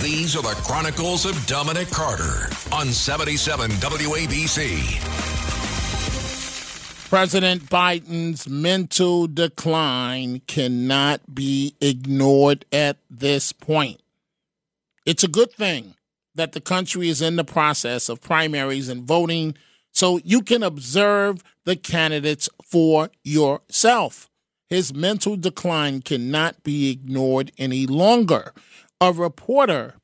These are the Chronicles of Dominic Carter on 77 WABC. President Biden's mental decline cannot be ignored at this point. It's a good thing that the country is in the process of primaries and voting so you can observe the candidates for yourself. His mental decline cannot be ignored any longer. A reporter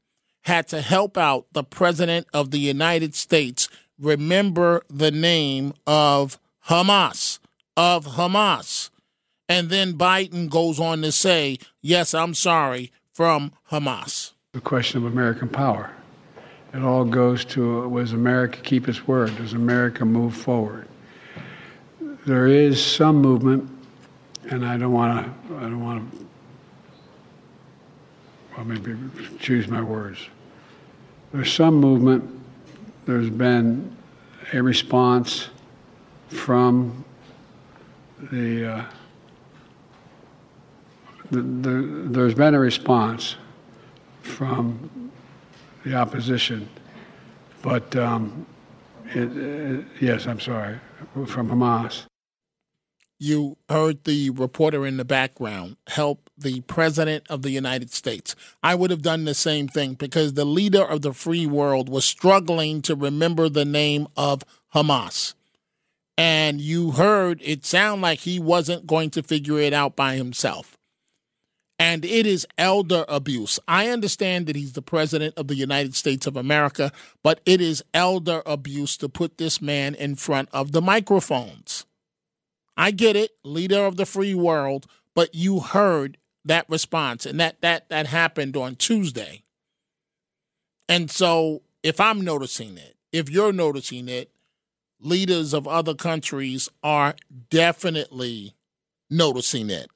had to help out the President of the United States remember the name of Hamas, of Hamas. And then Biden goes on to say, Yes, I'm sorry, from Hamas. The question of American power. It all goes to was America keep its word? Does America move forward? There is some movement, and I don't want to. I don't want to. Maybe choose my words. There's some movement. There's been a response from the, uh, the, the there's been a response from the opposition, but um, it, it, yes, I'm sorry, from Hamas. You heard the reporter in the background help the President of the United States. I would have done the same thing because the leader of the free world was struggling to remember the name of Hamas. And you heard it sound like he wasn't going to figure it out by himself and it is elder abuse. I understand that he's the president of the United States of America, but it is elder abuse to put this man in front of the microphones. I get it, leader of the free world, but you heard that response and that that that happened on Tuesday. And so if I'm noticing it, if you're noticing it, leaders of other countries are definitely noticing it.